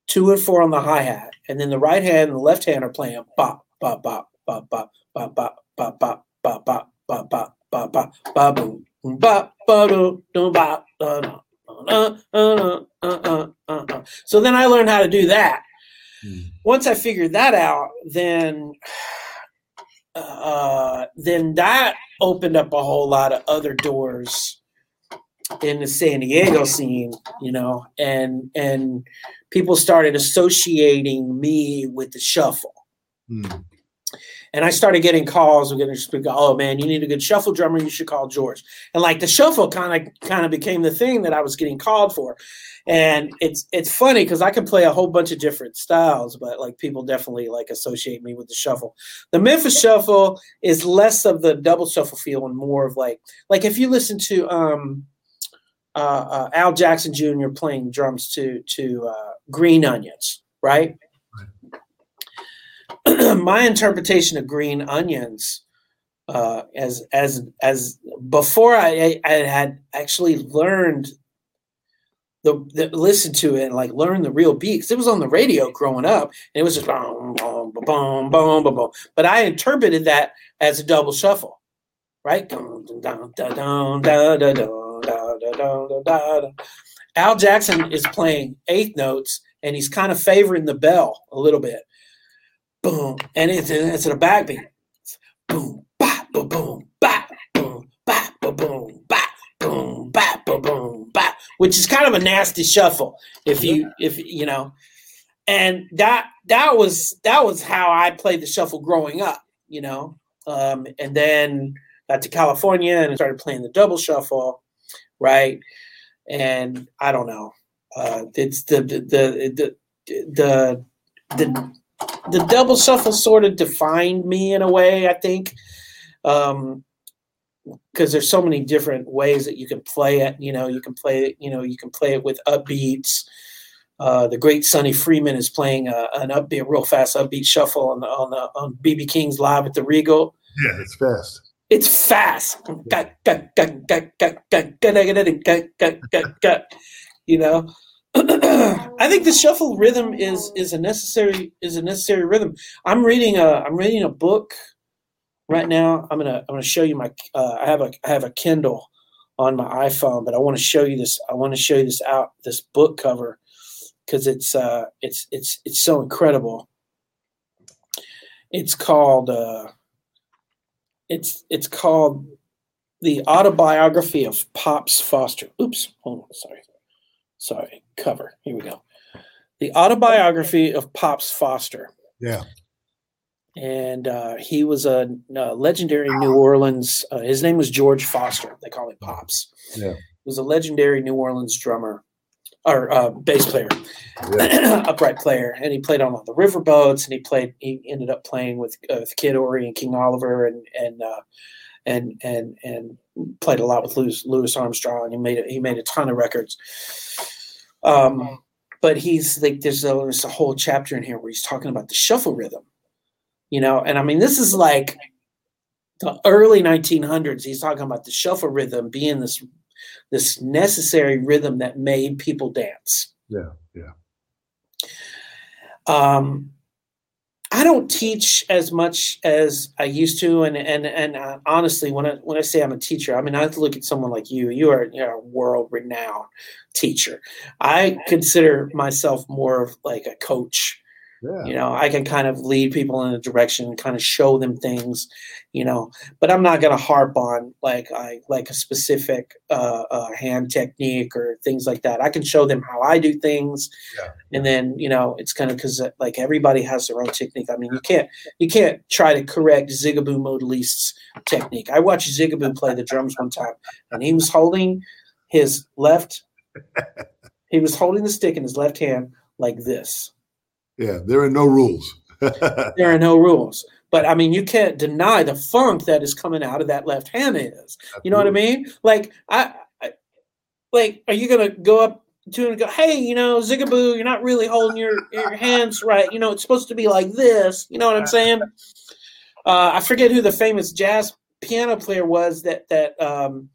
two and four on the hi hat, and then the right hand and the left hand are playing bop bop bop bop bop bop bop bop bop bop bop bop bop bop bop bop boom bop ba do do bop uh, uh, uh, uh, So then I learned how to do that. Once I figured that out, then uh, then that opened up a whole lot of other doors in the San Diego scene, you know, and and people started associating me with the shuffle. Mm. And I started getting calls. We're getting speak. Oh man, you need a good shuffle drummer. You should call George. And like the shuffle kind of kind of became the thing that I was getting called for. And it's it's funny because I can play a whole bunch of different styles, but like people definitely like associate me with the shuffle. The Memphis shuffle is less of the double shuffle feel and more of like like if you listen to um uh, uh, Al Jackson Jr. playing drums to to uh, Green Onions, right? right. My interpretation of Green Onions, uh, as as as before I, I had actually learned the, the listen to it and like learn the real beat because it was on the radio growing up and it was just boom boom boom boom boom boom. But I interpreted that as a double shuffle, right? Dun, dun, dun. Al Jackson is playing eighth notes and he's kind of favoring the bell a little bit. Boom. And it's, it's in a backbeat. Boom, ba, ba, boom, ba, boom, ba, ba, boom, ba, boom, ba, ba, boom, ba, which is kind of a nasty shuffle if you, if you know. And that that was that was how I played the shuffle growing up, you know. Um, and then got to California and started playing the double shuffle right? And I don't know. Uh, it's the the the the the the double shuffle sort of defined me in a way. I think. Um, because there's so many different ways that you can play it. You know, you can play it. You know, you can play it with upbeats. Uh, the great Sonny Freeman is playing a, an upbeat, real fast upbeat shuffle on the on the on BB King's live at the Regal. Yeah, it's fast. It's fast. You know, I think the shuffle rhythm is is a necessary is a necessary rhythm. I'm reading a I'm reading a book right now. I'm gonna I'm gonna show you my uh, I have a I have a Kindle on my iPhone, but I want to show you this. I want to show you this out this book cover because it's uh it's it's it's so incredible. It's called uh it's it's called the autobiography of Pops Foster. Oops, hold on, sorry. Sorry, cover. Here we go. The autobiography of Pops Foster. Yeah. And uh, he was a, a legendary New Orleans. Uh, his name was George Foster. They call him Pops. Yeah. He was a legendary New Orleans drummer or uh, bass player, yeah. upright player, and he played on all the riverboats, and he played. He ended up playing with, uh, with Kid Ory and King Oliver, and and uh, and and and played a lot with Louis, Louis Armstrong. And he made a, he made a ton of records. Um, but he's like there's a, there's a whole chapter in here where he's talking about the shuffle rhythm, you know, and I mean this is like the early 1900s. He's talking about the shuffle rhythm being this this necessary rhythm that made people dance. Yeah, yeah. Um, I don't teach as much as I used to, and and and uh, honestly, when I when I say I'm a teacher, I mean I have to look at someone like you. You are you're a world renowned teacher. I consider myself more of like a coach yeah. You know, I can kind of lead people in a direction, kind of show them things, you know, but I'm not going to harp on like I like a specific uh, uh, hand technique or things like that. I can show them how I do things, Yeah. and then you know it's kind of because like everybody has their own technique. I mean, you can't you can't try to correct Zigaboo Modeliste's technique. I watched Zigaboo play the drums one time, and he was holding his left, he was holding the stick in his left hand like this. Yeah, there are no rules. there are no rules. But I mean, you can't deny the funk that is coming out of that left hand is. You know what I mean? Like I, I like, are you gonna go up to and go, hey, you know, Zigaboo, you're not really holding your your hands right. You know, it's supposed to be like this. You know what I'm saying? Uh, I forget who the famous jazz piano player was that that um,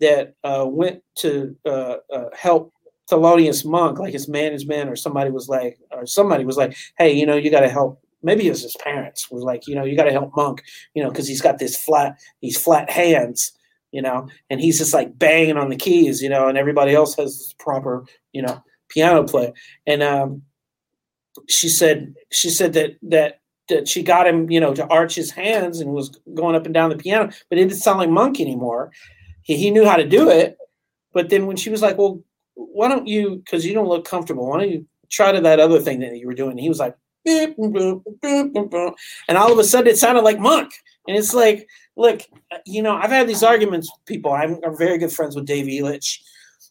that uh, went to uh, uh help Thelonious Monk, like his management or somebody was like, or somebody was like, hey, you know, you got to help. Maybe it was his parents was like, you know, you got to help Monk, you know, because he's got this flat, these flat hands, you know, and he's just like banging on the keys, you know, and everybody else has proper, you know, piano play. And um, she said, she said that that that she got him, you know, to arch his hands and was going up and down the piano, but it didn't sound like Monk anymore. He, he knew how to do it, but then when she was like, well, why don't you, because you don't look comfortable, why don't you try to that other thing that you were doing? And he was like, and all of a sudden it sounded like Monk. And it's like, look, you know, I've had these arguments with people. I'm, I'm very good friends with Dave Elitch.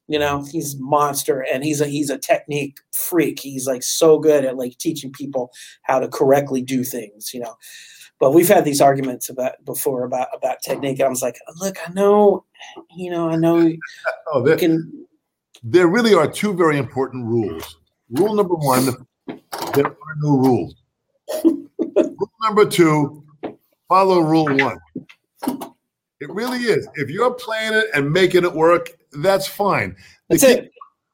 You know, he's a monster and he's a he's a technique freak. He's like so good at like teaching people how to correctly do things, you know. But we've had these arguments about before about about technique. I was like, look, I know, you know, I know oh, you can there really are two very important rules. Rule number one, there are no rules. rule number two, follow rule one. It really is. If you're playing it and making it work, that's fine. That's it.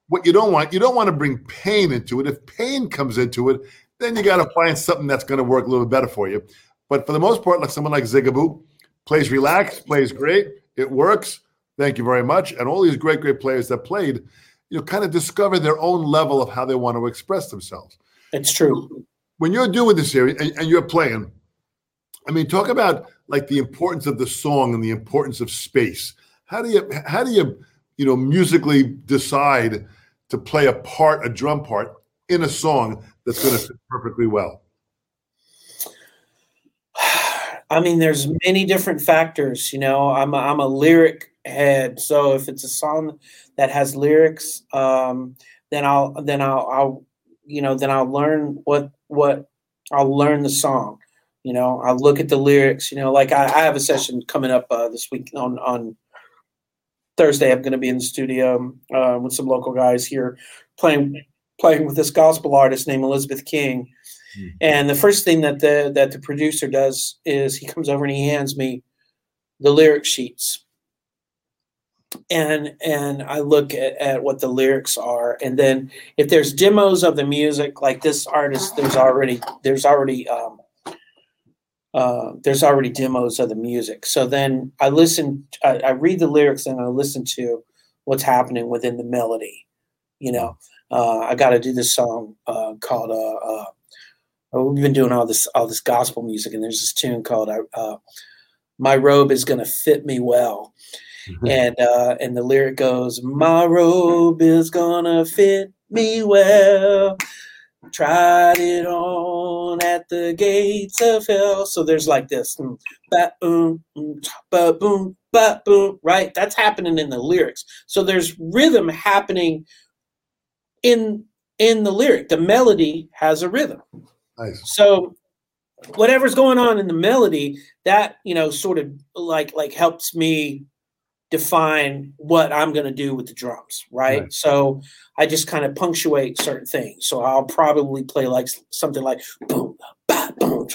What you don't want, you don't want to bring pain into it. If pain comes into it, then you got to find something that's going to work a little better for you. But for the most part, like someone like Zigaboo, plays relaxed, plays great, it works. Thank you very much. And all these great, great players that played, you know, kind of discover their own level of how they want to express themselves. It's true. When you're doing this series and, and you're playing, I mean, talk about like the importance of the song and the importance of space. How do you how do you you know musically decide to play a part, a drum part in a song that's going to fit perfectly well? I mean, there's many different factors. You know, I'm a, I'm a lyric head. So if it's a song that has lyrics, um, then I'll then I'll, I'll you know then I'll learn what what I'll learn the song. You know, I'll look at the lyrics. You know, like I, I have a session coming up uh, this week on on Thursday. I'm going to be in the studio uh, with some local guys here playing playing with this gospel artist named Elizabeth King. Mm. And the first thing that the that the producer does is he comes over and he hands me the lyric sheets. And and I look at, at what the lyrics are, and then if there's demos of the music, like this artist, there's already there's already um, uh, there's already demos of the music. So then I listen, I, I read the lyrics, and I listen to what's happening within the melody. You know, uh, I got to do this song uh, called uh, uh, oh, we've been doing all this all this gospel music, and there's this tune called uh, "My Robe Is Gonna Fit Me Well," mm-hmm. and uh, and the lyric goes, "My robe is gonna fit me well." Tried it on at the gates of hell. So there's like this, mm, ba boom, mm, ba boom, ba boom, right? That's happening in the lyrics. So there's rhythm happening in in the lyric. The melody has a rhythm. Nice. So whatever's going on in the melody, that you know, sort of like like helps me define what I'm going to do with the drums, right? right. So I just kind of punctuate certain things. So I'll probably play like something like boom, ba, boom,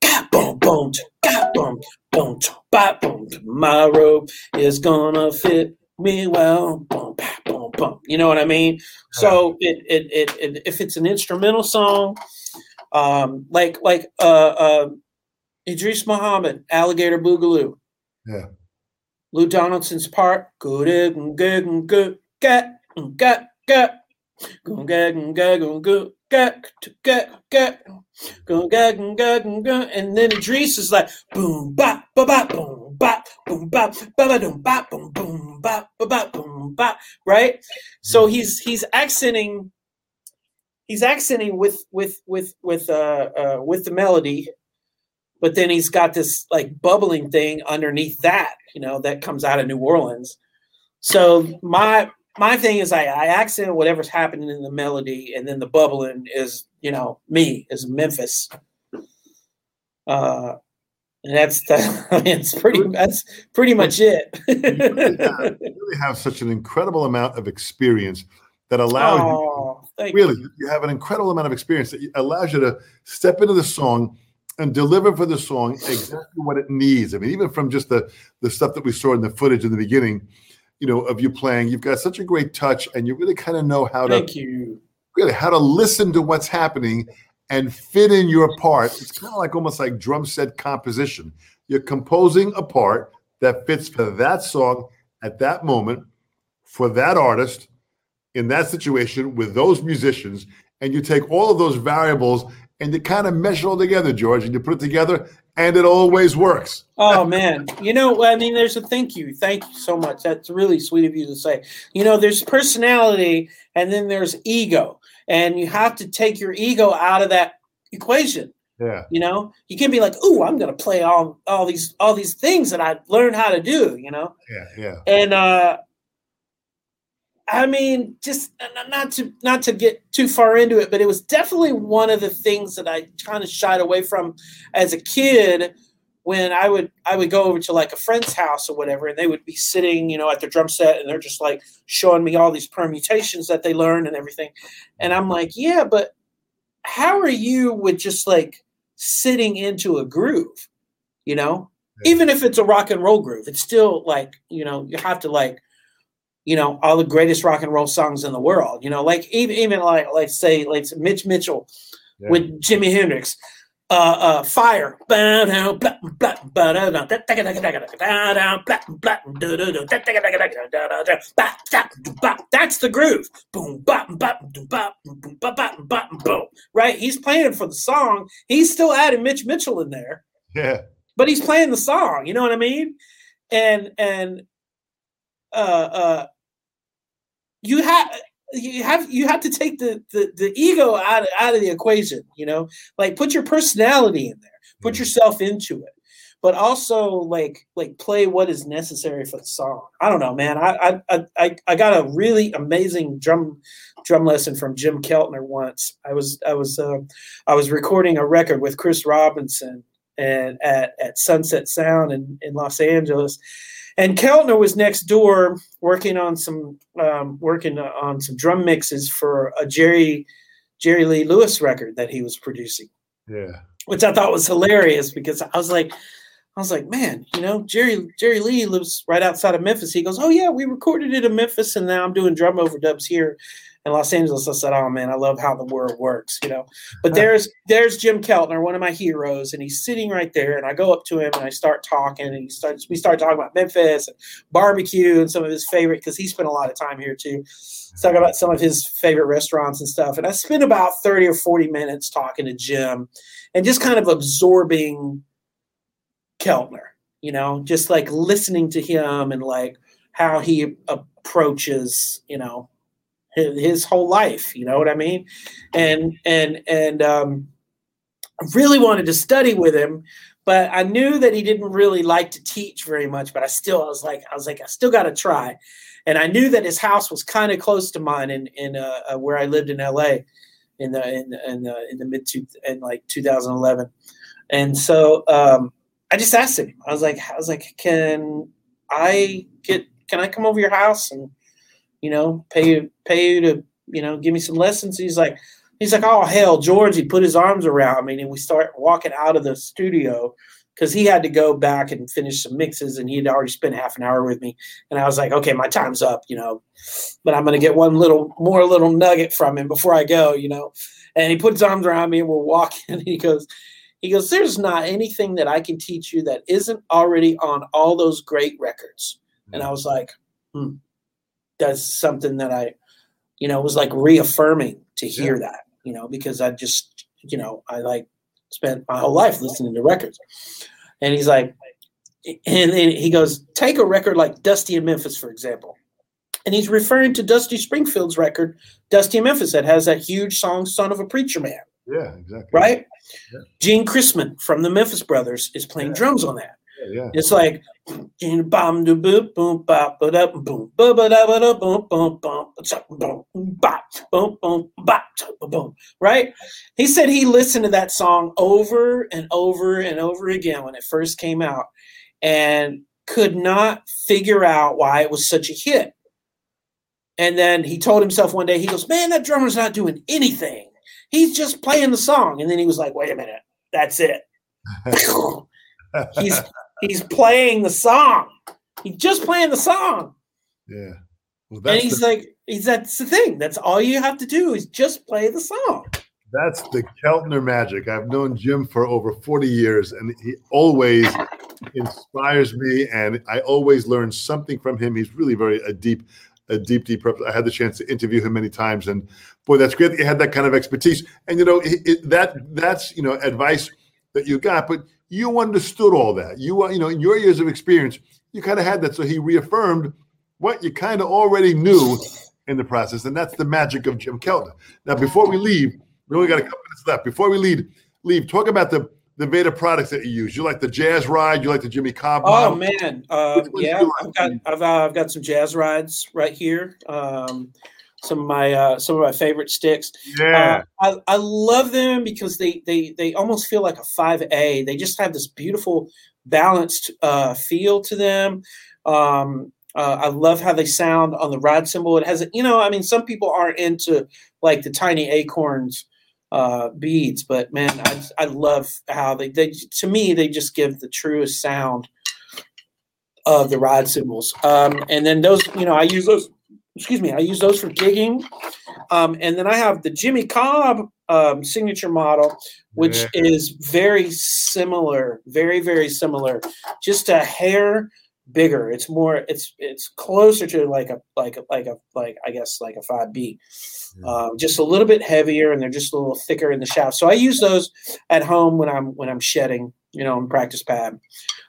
ga, boom, boom, ga, boom, boom, ba, boom. My robe is gonna fit me well, boom, ba, boom, boom. You know what I mean? So it, it, it, it if it's an instrumental song, um, like like uh, uh, Idris Muhammad, Alligator Boogaloo. Yeah. Lou Donaldson's part. Good, good, good, good, get, get, get. Go get, get, go, go, get, get, get. Go get, get, get. And then Idris is like boom, bop, ba, ba, boom, bop, boom, bop, ba, ba, boom, bop, boom, boom, bop, ba, ba, boom, bop. Right. So he's he's accenting he's accenting with with with with uh, uh with the melody but then he's got this like bubbling thing underneath that you know that comes out of new orleans. So my my thing is i i accent whatever's happening in the melody and then the bubbling is you know me is memphis. Uh and that's the, I mean, it's pretty that's pretty much it. you, really have, you really have such an incredible amount of experience that allows oh, you really you. you have an incredible amount of experience that allows you to step into the song and deliver for the song exactly what it needs. I mean, even from just the the stuff that we saw in the footage in the beginning, you know, of you playing, you've got such a great touch, and you really kind of know how Thank to you. really how to listen to what's happening and fit in your part. It's kind of like almost like drum set composition. You're composing a part that fits for that song at that moment for that artist in that situation with those musicians, and you take all of those variables and to kind of mesh it all together, George, and you put it together, and it always works. Oh man, you know, I mean, there's a thank you, thank you so much. That's really sweet of you to say. You know, there's personality, and then there's ego, and you have to take your ego out of that equation. Yeah. You know, you can be like, "Ooh, I'm gonna play all all these all these things that I learned how to do." You know. Yeah, yeah. And uh, I mean, just uh, not to not to get too far into it, but it was definitely one of the things that I kind of shied away from as a kid when I would I would go over to like a friend's house or whatever, and they would be sitting, you know, at their drum set, and they're just like showing me all these permutations that they learned and everything, and I'm like, yeah, but how are you with just like sitting into a groove, you know? Yeah. Even if it's a rock and roll groove, it's still like you know you have to like you know all the greatest rock and roll songs in the world. You know, like even even like like say like Mitch Mitchell yeah. with Jimi Hendrix. Uh, uh, fire. That's the groove. Boom, bop, bop, bop, boom, bop, bop, bop, boom. Right? He's playing for the song. He's still adding Mitch Mitchell in there. Yeah. But he's playing the song. You know what I mean? And and uh uh you have you have you have to take the, the the ego out of, out of the equation you know like put your personality in there put mm. yourself into it but also like like play what is necessary for the song. I don't know, man. I I I I got a really amazing drum drum lesson from Jim Keltner once. I was I was uh, I was recording a record with Chris Robinson and at at Sunset Sound in in Los Angeles. And Keltner was next door working on some um, working on some drum mixes for a Jerry Jerry Lee Lewis record that he was producing. Yeah. Which I thought was hilarious because I was like, I was like, man, you know, Jerry Jerry Lee lives right outside of Memphis. He goes, oh yeah, we recorded it in Memphis, and now I'm doing drum overdubs here in Los Angeles. I said, oh man, I love how the world works, you know. But there's there's Jim Keltner, one of my heroes, and he's sitting right there, and I go up to him and I start talking, and he starts we start talking about Memphis and barbecue and some of his favorite because he spent a lot of time here too. Talking about some of his favorite restaurants and stuff. And I spent about 30 or 40 minutes talking to Jim and just kind of absorbing Keltner, you know, just like listening to him and like how he approaches, you know, his, whole life. You know what I mean? And and and um, I really wanted to study with him, but I knew that he didn't really like to teach very much. But I still, I was like, I was like, I still got to try. And I knew that his house was kind of close to mine in in uh, uh, where I lived in L.A. in the in in the, in the mid two in like 2011. And so um, I just asked him. I was like, I was like, can I get? Can I come over your house and you know pay you pay you to you know give me some lessons? He's like, he's like, oh hell, George. He put his arms around me and we start walking out of the studio because he had to go back and finish some mixes and he had already spent half an hour with me. And I was like, okay, my time's up, you know, but I'm to get one little more little nugget from him before I go, you know. And he put his arms around me and we're walking. And he goes, he goes, There's not anything that I can teach you that isn't already on all those great records. And I was like, hmm, that's something that I, you know, was like reaffirming to hear yeah. that, you know, because I just, you know, I like spent my whole life listening to records. And he's like, and then he goes, take a record like Dusty in Memphis, for example. And he's referring to Dusty Springfield's record, Dusty in Memphis, that has that huge song, Son of a Preacher Man. Yeah, exactly. Right? Yeah. Gene Chrisman from the Memphis Brothers is playing yeah. drums on that. Yeah. It's like bam do boom boom bop ba da boom ba ba da ba da boom boom boom boom bop boom boom bop boom right. He said he listened to that song over and over and over again when it first came out, and could not figure out why it was such a hit. And then he told himself one day, he goes, "Man, that drummer's not doing anything." He's just playing the song. And then he was like, wait a minute, that's it. he's he's playing the song. He's just playing the song. Yeah. Well, and he's the, like, he's that's the thing. That's all you have to do is just play the song. That's the Keltner magic. I've known Jim for over 40 years, and he always inspires me, and I always learn something from him. He's really very a deep a deep, deep purpose. I had the chance to interview him many times, and boy, that's great that you had that kind of expertise. And you know it, it, that that's you know advice that you got, but you understood all that. You you know in your years of experience, you kind of had that. So he reaffirmed what you kind of already knew in the process, and that's the magic of Jim Keltner. Now, before we leave, we only got a couple minutes left. Before we leave, leave talk about the the Vater products that you use. You like the Jazz Ride. You like the Jimmy Cobb. Oh man, uh, yeah, I've got I've, uh, I've got some Jazz Rides right here. Um, some of my uh, some of my favorite sticks. Yeah, uh, I, I love them because they they they almost feel like a five A. They just have this beautiful balanced uh, feel to them. Um, uh, I love how they sound on the ride cymbal. It has, you know, I mean, some people aren't into like the tiny acorns uh, beads. But man, I, I love how they, they, to me, they just give the truest sound of the ride cymbals. Um, and then those, you know, I use those, excuse me, I use those for gigging. Um, and then I have the Jimmy Cobb um, signature model, which yeah. is very similar, very, very similar, just a hair bigger. It's more. It's it's closer to like a like a like a like I guess like a five B, um, just a little bit heavier, and they're just a little thicker in the shaft. So I use those at home when I'm when I'm shedding, you know, in practice pad.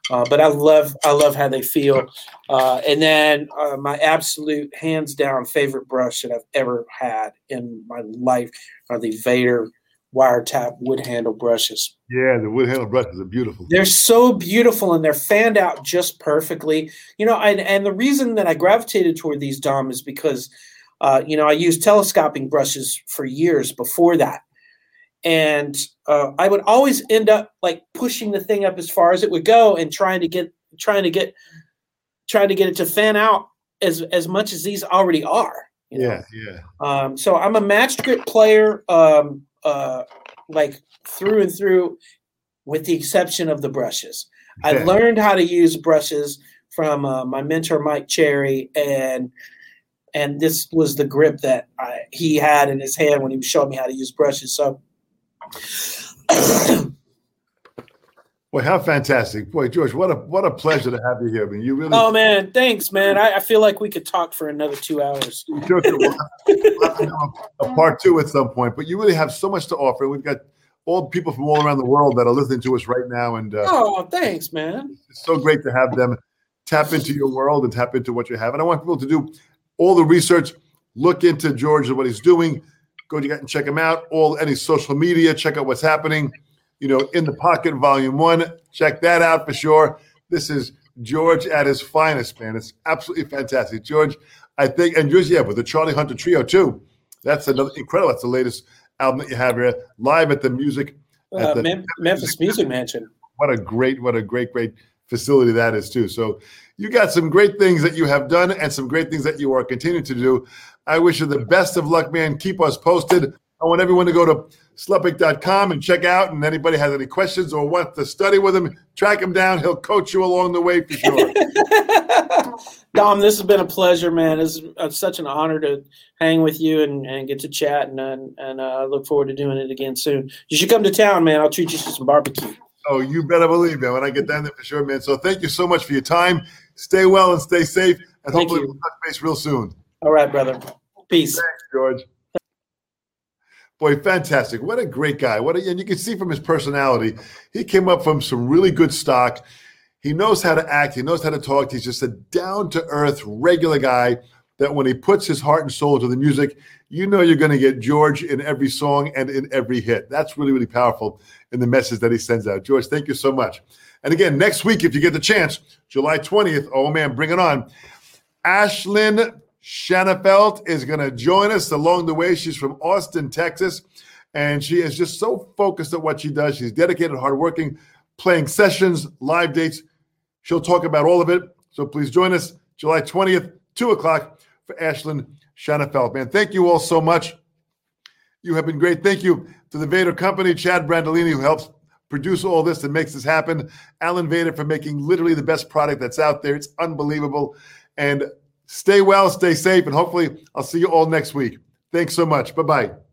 Uh, but I love I love how they feel. Uh, and then uh, my absolute hands down favorite brush that I've ever had in my life are the Vater wiretap wood handle brushes. Yeah, the wood handle brushes are beautiful. They're so beautiful and they're fanned out just perfectly. You know, and, and the reason that I gravitated toward these Dom is because, uh, you know, I used telescoping brushes for years before that. And uh, I would always end up like pushing the thing up as far as it would go and trying to get trying to get trying to get it to fan out as as much as these already are. Yeah, yeah. Um, so I'm a matched grip player, um, uh, like through and through, with the exception of the brushes. I learned how to use brushes from uh, my mentor Mike Cherry, and and this was the grip that I, he had in his hand when he was showing me how to use brushes. So. Boy, how fantastic! Boy, George, what a what a pleasure to have you here. I mean, you really. Oh man, thanks, man. I, I feel like we could talk for another two hours. a part two at some point, but you really have so much to offer. We've got all people from all around the world that are listening to us right now, and uh, oh, thanks, man. It's so great to have them tap into your world and tap into what you have. And I want people to do all the research, look into George and what he's doing. Go to and check them out. All any social media, check out what's happening you know, in the pocket, volume one. Check that out for sure. This is George at his finest, man. It's absolutely fantastic. George, I think, and George, yeah, with the Charlie Hunter Trio too. That's another incredible. That's the latest album that you have here, live at the music. Uh, the Mem- Memphis Music Mansion. What a great, what a great, great facility that is too. So you got some great things that you have done and some great things that you are continuing to do. I wish you the best of luck, man. Keep us posted. I want everyone to go to Sluppick.com and check out. And anybody has any questions or wants to study with him, track him down. He'll coach you along the way for sure. Dom, this has been a pleasure, man. It's, it's such an honor to hang with you and, and get to chat. And, and, and uh, I look forward to doing it again soon. You should come to town, man. I'll treat you to some barbecue. Oh, you better believe, man. When I get down there for sure, man. So thank you so much for your time. Stay well and stay safe. And thank hopefully you. we'll touch base real soon. All right, brother. Peace. Thanks, George. Boy, fantastic. What a great guy. What a, and you can see from his personality, he came up from some really good stock. He knows how to act, he knows how to talk. He's just a down to earth, regular guy that when he puts his heart and soul to the music, you know you're going to get George in every song and in every hit. That's really, really powerful in the message that he sends out. George, thank you so much. And again, next week, if you get the chance, July 20th, oh man, bring it on. Ashlyn Shanafelt is going to join us along the way. She's from Austin, Texas, and she is just so focused at what she does. She's dedicated, hardworking, playing sessions, live dates. She'll talk about all of it. So please join us July 20th, 2 o'clock for Ashlyn Shanafelt. Man, thank you all so much. You have been great. Thank you to the Vater Company, Chad Brandolini, who helps produce all this and makes this happen. Alan Vater for making literally the best product that's out there. It's unbelievable. And Stay well, stay safe, and hopefully I'll see you all next week. Thanks so much. Bye bye.